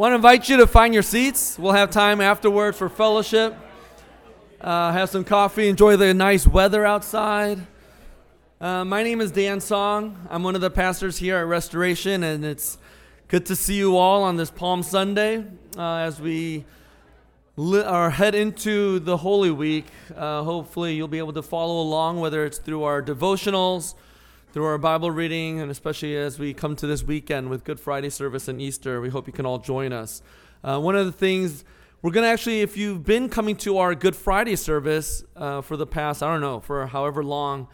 Want to invite you to find your seats. We'll have time afterward for fellowship. Uh, have some coffee, enjoy the nice weather outside. Uh, my name is Dan Song. I'm one of the pastors here at Restoration, and it's good to see you all on this Palm Sunday uh, as we li- are head into the Holy Week. Uh, hopefully, you'll be able to follow along, whether it's through our devotionals, through our Bible reading, and especially as we come to this weekend with Good Friday service and Easter. We hope you can all join us. Uh, one of the things we're going to actually, if you've been coming to our Good Friday service uh, for the past, I don't know, for however long,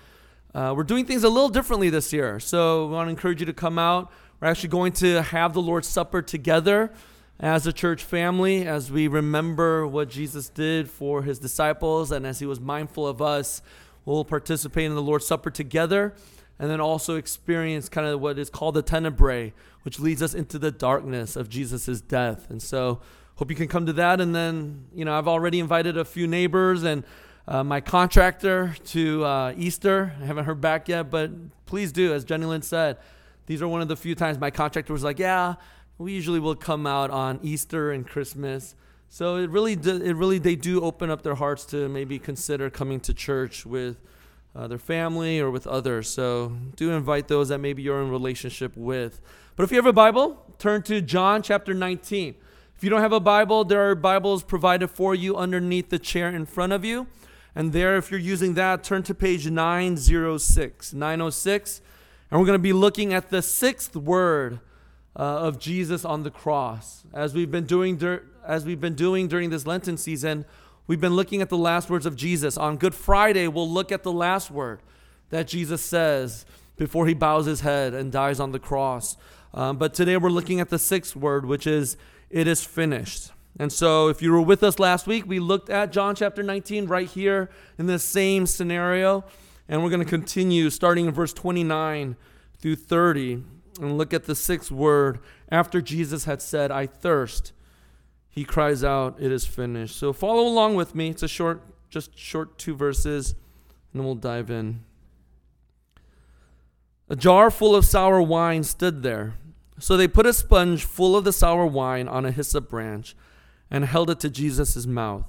uh, we're doing things a little differently this year. So we want to encourage you to come out. We're actually going to have the Lord's Supper together as a church family as we remember what Jesus did for his disciples and as he was mindful of us. We'll participate in the Lord's Supper together and then also experience kind of what is called the tenebrae, which leads us into the darkness of Jesus' death. And so, hope you can come to that. And then, you know, I've already invited a few neighbors and uh, my contractor to uh, Easter. I haven't heard back yet, but please do, as Jenny Lynn said. These are one of the few times my contractor was like, "Yeah, we usually will come out on Easter and Christmas." So it really, it really, they do open up their hearts to maybe consider coming to church with uh, their family or with others. So do invite those that maybe you're in relationship with. But if you have a Bible, turn to John chapter 19. If you don't have a Bible, there are Bibles provided for you underneath the chair in front of you. And there, if you're using that, turn to page 906. 906. And we're going to be looking at the sixth word uh, of Jesus on the cross. As we've been doing, dur- as we've been doing during this Lenten season, we've been looking at the last words of Jesus. On Good Friday, we'll look at the last word that Jesus says before he bows his head and dies on the cross. Um, but today we're looking at the sixth word, which is, It is finished. And so, if you were with us last week, we looked at John chapter 19 right here in the same scenario. And we're going to continue starting in verse 29 through 30 and look at the sixth word. After Jesus had said, I thirst, he cries out, It is finished. So, follow along with me. It's a short, just short two verses, and then we'll dive in. A jar full of sour wine stood there. So they put a sponge full of the sour wine on a hyssop branch and held it to Jesus' mouth.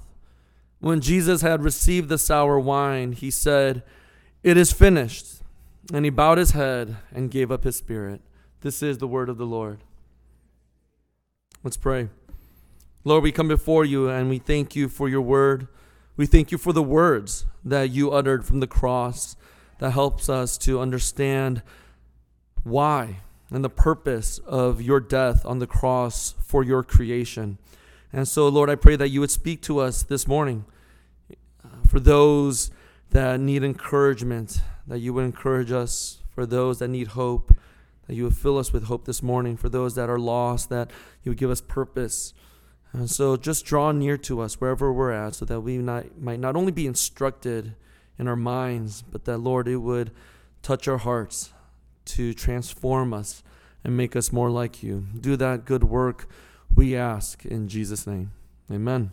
When Jesus had received the sour wine, he said, It is finished. And he bowed his head and gave up his spirit. This is the word of the Lord. Let's pray. Lord, we come before you and we thank you for your word. We thank you for the words that you uttered from the cross that helps us to understand why and the purpose of your death on the cross for your creation. And so, Lord, I pray that you would speak to us this morning. Uh, for those that need encouragement, that you would encourage us. For those that need hope, that you would fill us with hope this morning. For those that are lost, that you would give us purpose. And so just draw near to us wherever we're at so that we not, might not only be instructed in our minds, but that, Lord, it would touch our hearts to transform us and make us more like you. Do that good work we ask in Jesus' name. Amen.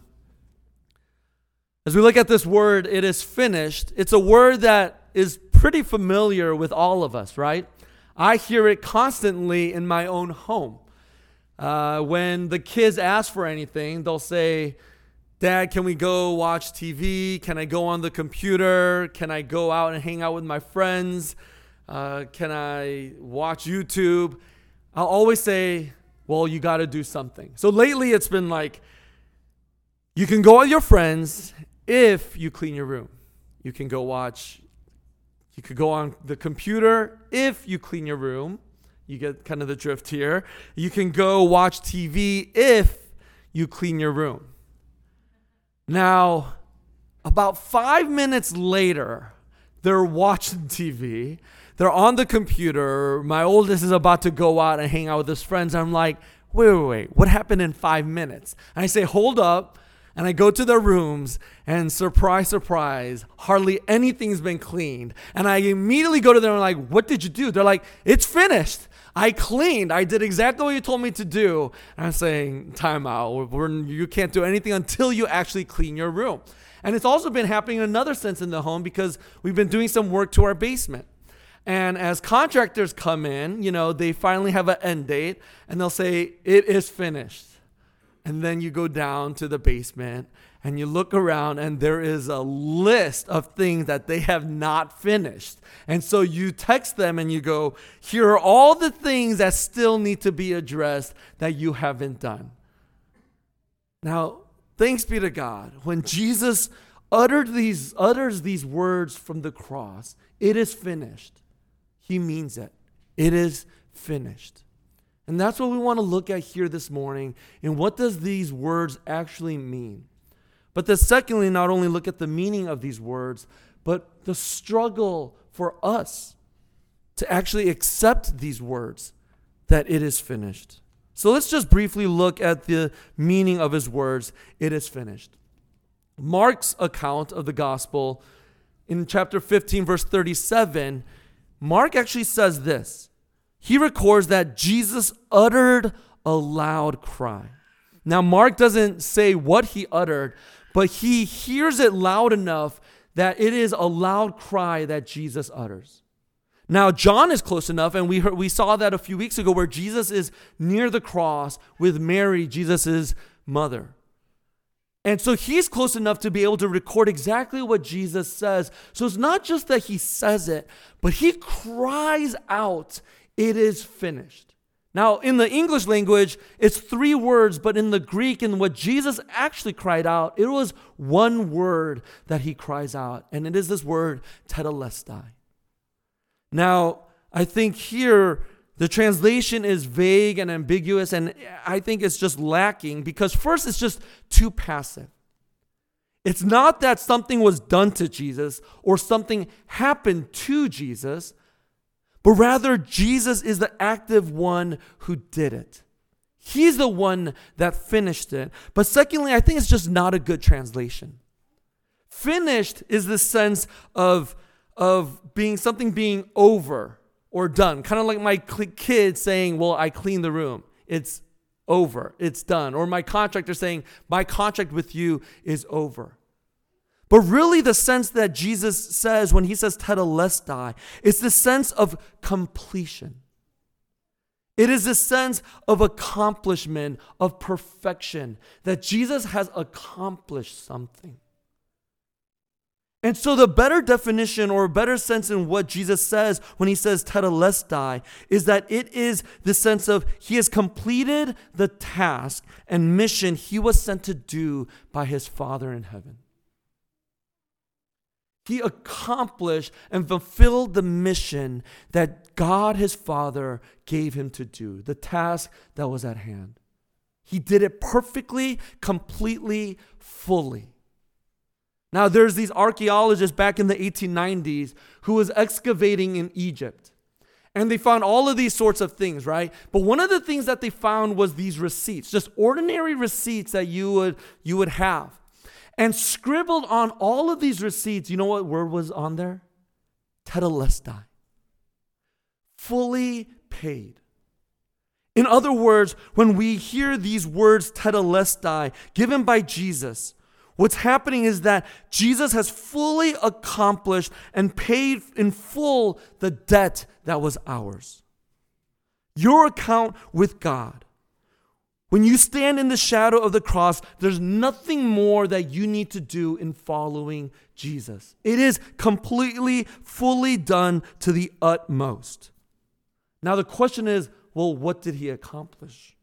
As we look at this word, it is finished. It's a word that is pretty familiar with all of us, right? I hear it constantly in my own home. Uh, when the kids ask for anything, they'll say, Dad, can we go watch TV? Can I go on the computer? Can I go out and hang out with my friends? Uh, can I watch YouTube? I'll always say, well, you got to do something. So lately it's been like, you can go with your friends if you clean your room. You can go watch, you could go on the computer if you clean your room. You get kind of the drift here. You can go watch TV if you clean your room. Now, about five minutes later, they're watching TV they're on the computer. My oldest is about to go out and hang out with his friends. I'm like, wait, wait, wait, what happened in five minutes? And I say, hold up. And I go to their rooms, and surprise, surprise, hardly anything's been cleaned. And I immediately go to them and I'm like, what did you do? They're like, it's finished. I cleaned. I did exactly what you told me to do. And I'm saying, time out. We're, you can't do anything until you actually clean your room. And it's also been happening in another sense in the home because we've been doing some work to our basement. And as contractors come in, you know, they finally have an end date and they'll say, it is finished. And then you go down to the basement and you look around, and there is a list of things that they have not finished. And so you text them and you go, Here are all the things that still need to be addressed that you haven't done. Now, thanks be to God. When Jesus uttered these, utters these words from the cross, it is finished. He means it. It is finished. And that's what we want to look at here this morning. And what does these words actually mean? But then, secondly, not only look at the meaning of these words, but the struggle for us to actually accept these words that it is finished. So let's just briefly look at the meaning of his words, it is finished. Mark's account of the gospel in chapter 15, verse 37, Mark actually says this. He records that Jesus uttered a loud cry. Now, Mark doesn't say what he uttered, but he hears it loud enough that it is a loud cry that Jesus utters. Now, John is close enough, and we, heard, we saw that a few weeks ago where Jesus is near the cross with Mary, Jesus' mother. And so he's close enough to be able to record exactly what Jesus says. So it's not just that he says it, but he cries out, It is finished. Now, in the English language, it's three words, but in the Greek, and what Jesus actually cried out, it was one word that he cries out, and it is this word, tetelestai. Now, I think here the translation is vague and ambiguous, and I think it's just lacking because, first, it's just too passive. It's not that something was done to Jesus or something happened to Jesus, but rather, Jesus is the active one who did it. He's the one that finished it. But secondly, I think it's just not a good translation. Finished is the sense of, of being something being over or done. Kind of like my kid saying, Well, I cleaned the room. It's over, it's done. Or my contractor saying, My contract with you is over. But really, the sense that Jesus says when he says tetelestai, is the sense of completion. It is the sense of accomplishment, of perfection, that Jesus has accomplished something. And so, the better definition or better sense in what Jesus says when he says tetelestai is that it is the sense of he has completed the task and mission he was sent to do by his Father in heaven. He accomplished and fulfilled the mission that God his Father gave him to do, the task that was at hand. He did it perfectly, completely, fully. Now, there's these archaeologists back in the 1890s who was excavating in Egypt. And they found all of these sorts of things, right? But one of the things that they found was these receipts, just ordinary receipts that you would, you would have. And scribbled on all of these receipts, you know what word was on there? Tetelestai. Fully paid. In other words, when we hear these words tetelestai given by Jesus, What's happening is that Jesus has fully accomplished and paid in full the debt that was ours. Your account with God. When you stand in the shadow of the cross, there's nothing more that you need to do in following Jesus. It is completely, fully done to the utmost. Now, the question is well, what did he accomplish?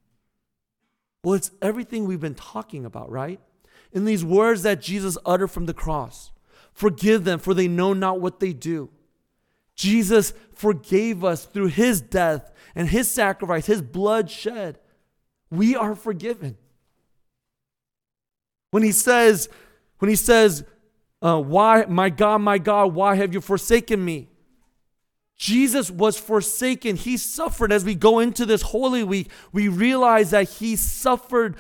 Well, it's everything we've been talking about, right? in these words that Jesus uttered from the cross Forgive them, for they know not what they do. Jesus forgave us through his death and his sacrifice, his blood shed. We are forgiven. When he says, when he says, uh, why, my God, my God, why have you forsaken me? Jesus was forsaken. He suffered as we go into this Holy Week. We realize that he suffered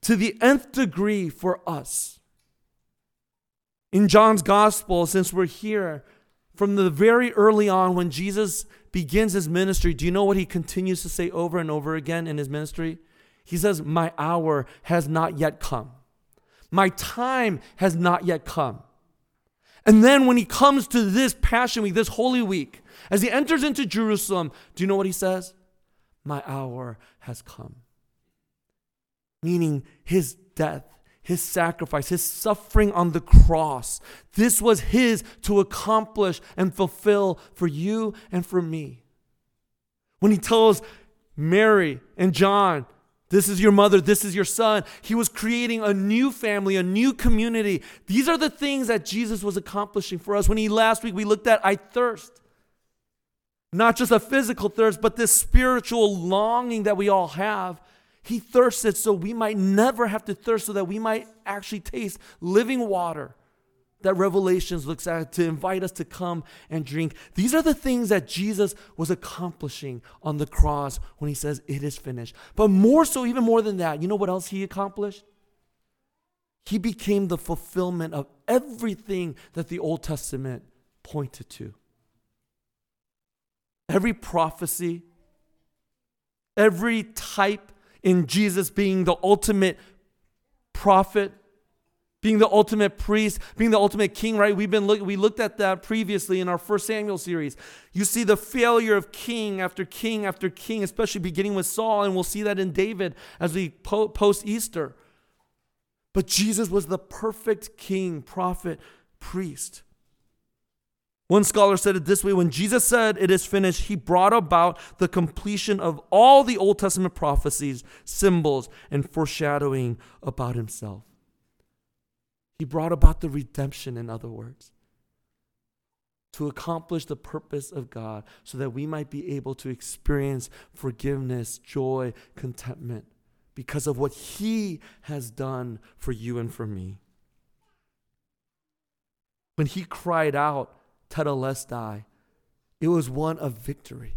to the nth degree for us. In John's gospel, since we're here, from the very early on when Jesus begins his ministry, do you know what he continues to say over and over again in his ministry? He says, My hour has not yet come. My time has not yet come. And then when he comes to this Passion Week, this Holy Week, as he enters into Jerusalem, do you know what he says? My hour has come. meaning his death, his sacrifice, his suffering on the cross. This was his to accomplish and fulfill for you and for me. When he tells Mary and John, this is your mother, this is your son. He was creating a new family, a new community. These are the things that Jesus was accomplishing for us. When he last week we looked at I thirst. Not just a physical thirst, but this spiritual longing that we all have. He thirsted so we might never have to thirst, so that we might actually taste living water that Revelations looks at to invite us to come and drink. These are the things that Jesus was accomplishing on the cross when he says, It is finished. But more so, even more than that, you know what else he accomplished? He became the fulfillment of everything that the Old Testament pointed to. Every prophecy, every type in Jesus being the ultimate prophet, being the ultimate priest, being the ultimate king, right? We've been look, we looked at that previously in our first Samuel series. You see the failure of king after king after king, especially beginning with Saul, and we'll see that in David as we po- post Easter. But Jesus was the perfect king, prophet, priest. One scholar said it this way when Jesus said, It is finished, he brought about the completion of all the Old Testament prophecies, symbols, and foreshadowing about himself. He brought about the redemption, in other words, to accomplish the purpose of God so that we might be able to experience forgiveness, joy, contentment because of what he has done for you and for me. When he cried out, tetelestai. It was one of victory.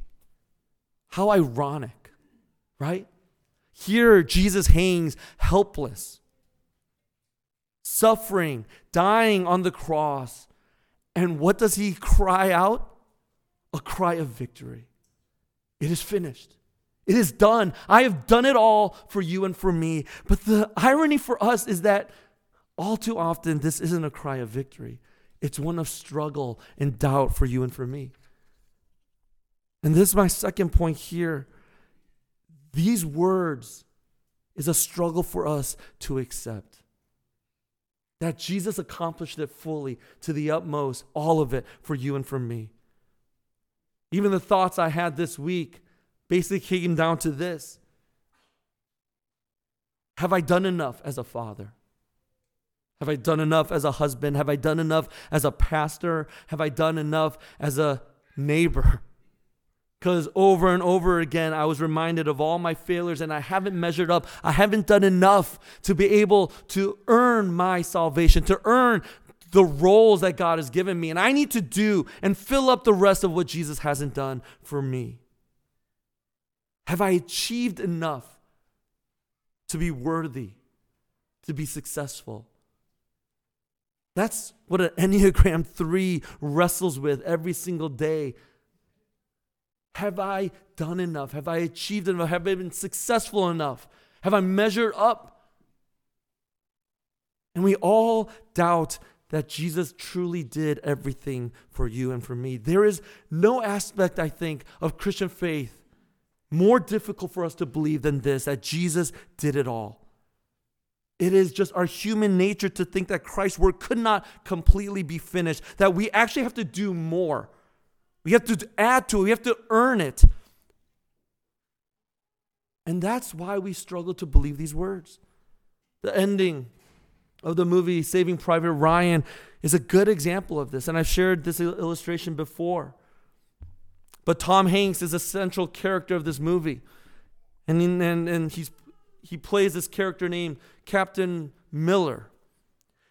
How ironic, right? Here, Jesus hangs helpless, suffering, dying on the cross. And what does he cry out? A cry of victory. It is finished. It is done. I have done it all for you and for me. But the irony for us is that all too often, this isn't a cry of victory. It's one of struggle and doubt for you and for me. And this is my second point here. These words is a struggle for us to accept. That Jesus accomplished it fully to the utmost, all of it for you and for me. Even the thoughts I had this week basically came down to this Have I done enough as a father? Have I done enough as a husband? Have I done enough as a pastor? Have I done enough as a neighbor? Because over and over again, I was reminded of all my failures and I haven't measured up. I haven't done enough to be able to earn my salvation, to earn the roles that God has given me. And I need to do and fill up the rest of what Jesus hasn't done for me. Have I achieved enough to be worthy, to be successful? That's what an Enneagram 3 wrestles with every single day. Have I done enough? Have I achieved enough? Have I been successful enough? Have I measured up? And we all doubt that Jesus truly did everything for you and for me. There is no aspect, I think, of Christian faith more difficult for us to believe than this that Jesus did it all. It is just our human nature to think that Christ's work could not completely be finished, that we actually have to do more. We have to add to it, we have to earn it. And that's why we struggle to believe these words. The ending of the movie Saving Private Ryan is a good example of this, and I've shared this illustration before. But Tom Hanks is a central character of this movie. And, and, and he's he plays this character named Captain Miller.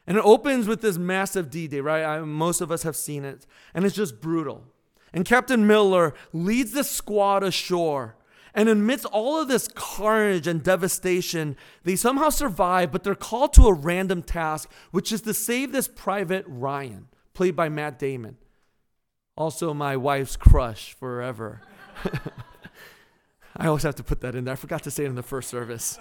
And it opens with this massive D Day, right? I, most of us have seen it. And it's just brutal. And Captain Miller leads the squad ashore. And amidst all of this carnage and devastation, they somehow survive, but they're called to a random task, which is to save this private Ryan, played by Matt Damon. Also, my wife's crush forever. I always have to put that in there. I forgot to say it in the first service.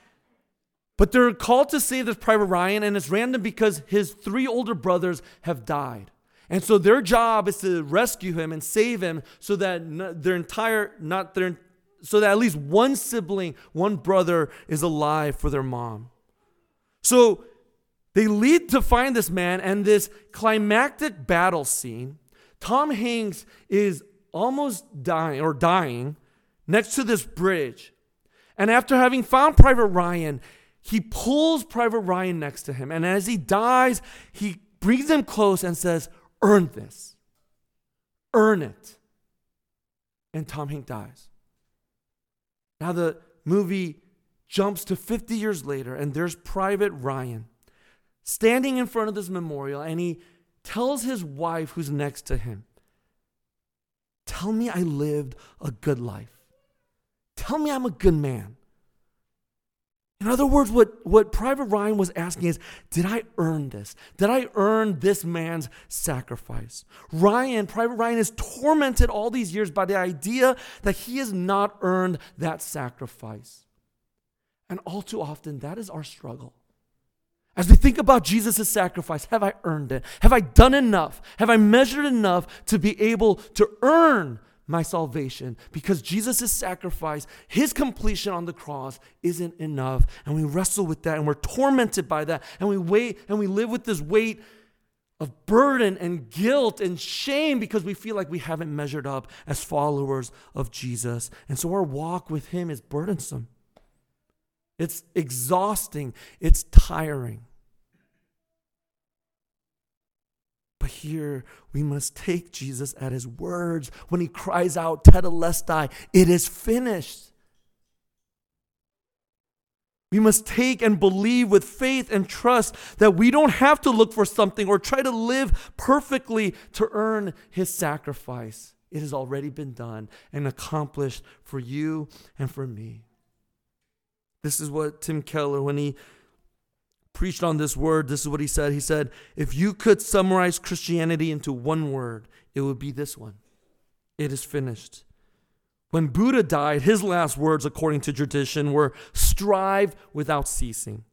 but they're called to save this Private Ryan, and it's random because his three older brothers have died. And so their job is to rescue him and save him so that their entire, not their, so that at least one sibling, one brother is alive for their mom. So they lead to find this man and this climactic battle scene. Tom Hanks is almost dying or dying next to this bridge. And after having found Private Ryan, he pulls Private Ryan next to him. And as he dies, he brings him close and says, Earn this. Earn it. And Tom Hanks dies. Now the movie jumps to 50 years later, and there's Private Ryan standing in front of this memorial, and he tells his wife, who's next to him, Tell me I lived a good life. Tell me I'm a good man. In other words, what, what Private Ryan was asking is Did I earn this? Did I earn this man's sacrifice? Ryan, Private Ryan, is tormented all these years by the idea that he has not earned that sacrifice. And all too often, that is our struggle. As we think about Jesus' sacrifice, have I earned it? Have I done enough? Have I measured enough to be able to earn my salvation because Jesus' sacrifice, his completion on the cross, isn't enough. And we wrestle with that and we're tormented by that. And we wait and we live with this weight of burden and guilt and shame because we feel like we haven't measured up as followers of Jesus. And so our walk with him is burdensome, it's exhausting, it's tiring. But here we must take Jesus at his words when he cries out, Tetelestai, it is finished. We must take and believe with faith and trust that we don't have to look for something or try to live perfectly to earn his sacrifice. It has already been done and accomplished for you and for me. This is what Tim Keller, when he preached on this word, this is what he said. He said, If you could summarize Christianity into one word, it would be this one It is finished. When Buddha died, his last words, according to tradition, were strive without ceasing.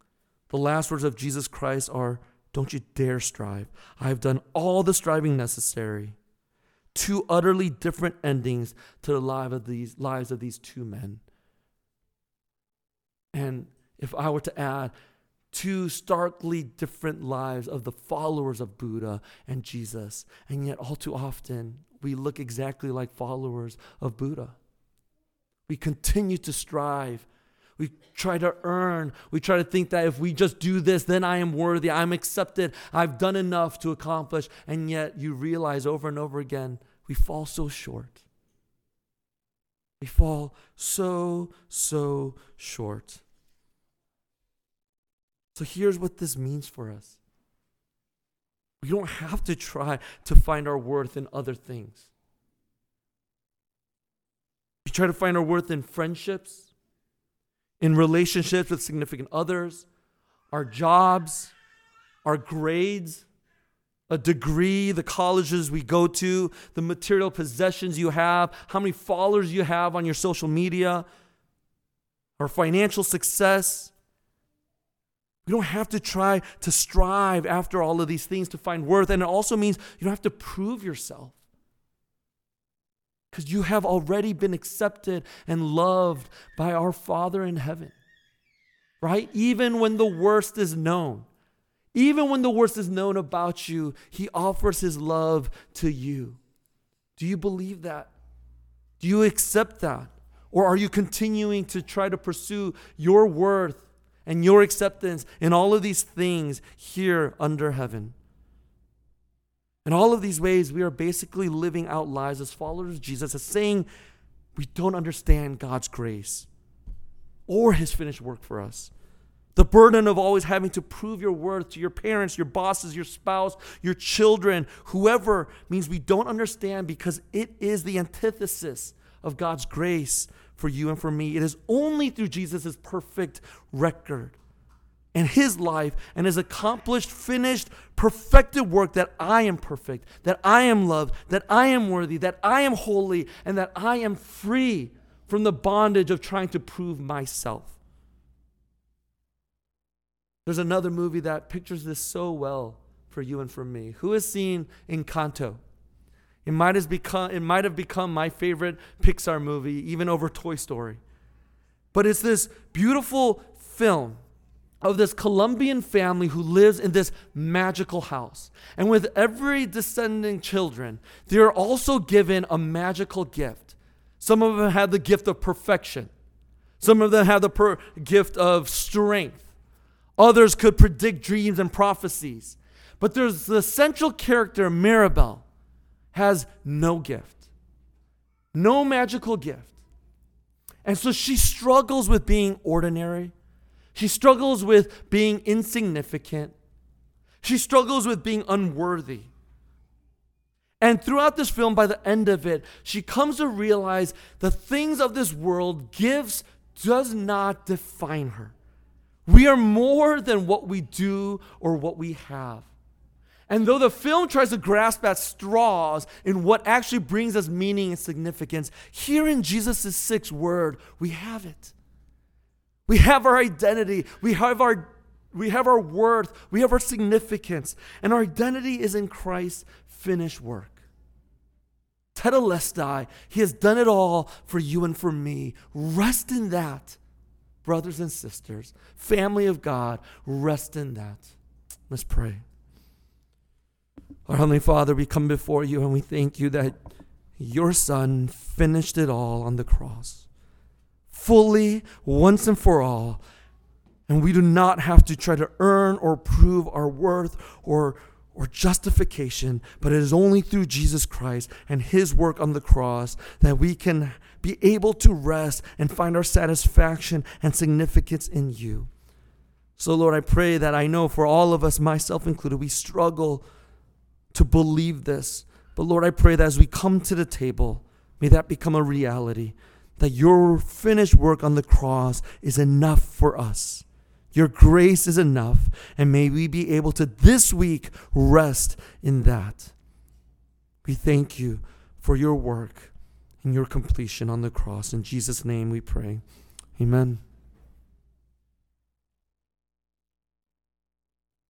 The last words of Jesus Christ are, Don't you dare strive. I have done all the striving necessary. Two utterly different endings to the life of these, lives of these two men. And if I were to add, two starkly different lives of the followers of Buddha and Jesus. And yet, all too often, we look exactly like followers of Buddha. We continue to strive. We try to earn. We try to think that if we just do this, then I am worthy. I'm accepted. I've done enough to accomplish. And yet, you realize over and over again, we fall so short. We fall so, so short. So here's what this means for us we don't have to try to find our worth in other things. We try to find our worth in friendships, in relationships with significant others, our jobs, our grades, a degree, the colleges we go to, the material possessions you have, how many followers you have on your social media, our financial success. You don't have to try to strive after all of these things to find worth. And it also means you don't have to prove yourself. Because you have already been accepted and loved by our Father in heaven. Right? Even when the worst is known, even when the worst is known about you, He offers His love to you. Do you believe that? Do you accept that? Or are you continuing to try to pursue your worth and your acceptance in all of these things here under heaven. In all of these ways, we are basically living out lives as followers of Jesus, as saying we don't understand God's grace or his finished work for us. The burden of always having to prove your worth to your parents, your bosses, your spouse, your children, whoever, means we don't understand because it is the antithesis of God's grace for you and for me. It is only through Jesus' perfect record and his life and his accomplished, finished, perfected work that I am perfect, that I am loved, that I am worthy, that I am holy, and that I am free from the bondage of trying to prove myself. There's another movie that pictures this so well for you and for me. Who has seen Encanto? It might have become it might have become my favorite Pixar movie, even over Toy Story. But it's this beautiful film of this Colombian family who lives in this magical house. And with every descending children, they are also given a magical gift. Some of them have the gift of perfection. Some of them have the per- gift of strength. Others could predict dreams and prophecies. But there's the central character, Mirabel, has no gift, no magical gift. And so she struggles with being ordinary. She struggles with being insignificant. She struggles with being unworthy. And throughout this film, by the end of it, she comes to realize the things of this world gives does not define her. We are more than what we do or what we have. And though the film tries to grasp at straws in what actually brings us meaning and significance, here in Jesus' sixth word, we have it. We have our identity. We have our we have our worth. We have our significance. And our identity is in Christ's finished work. Tetelestai, He has done it all for you and for me. Rest in that, brothers and sisters, family of God. Rest in that. Let's pray. Our Heavenly Father, we come before you and we thank you that your Son finished it all on the cross, fully, once and for all. And we do not have to try to earn or prove our worth or, or justification, but it is only through Jesus Christ and his work on the cross that we can be able to rest and find our satisfaction and significance in you. So, Lord, I pray that I know for all of us, myself included, we struggle to believe this. But Lord, I pray that as we come to the table, may that become a reality. That your finished work on the cross is enough for us. Your grace is enough. And may we be able to this week rest in that. We thank you for your work and your completion on the cross. In Jesus' name we pray. Amen.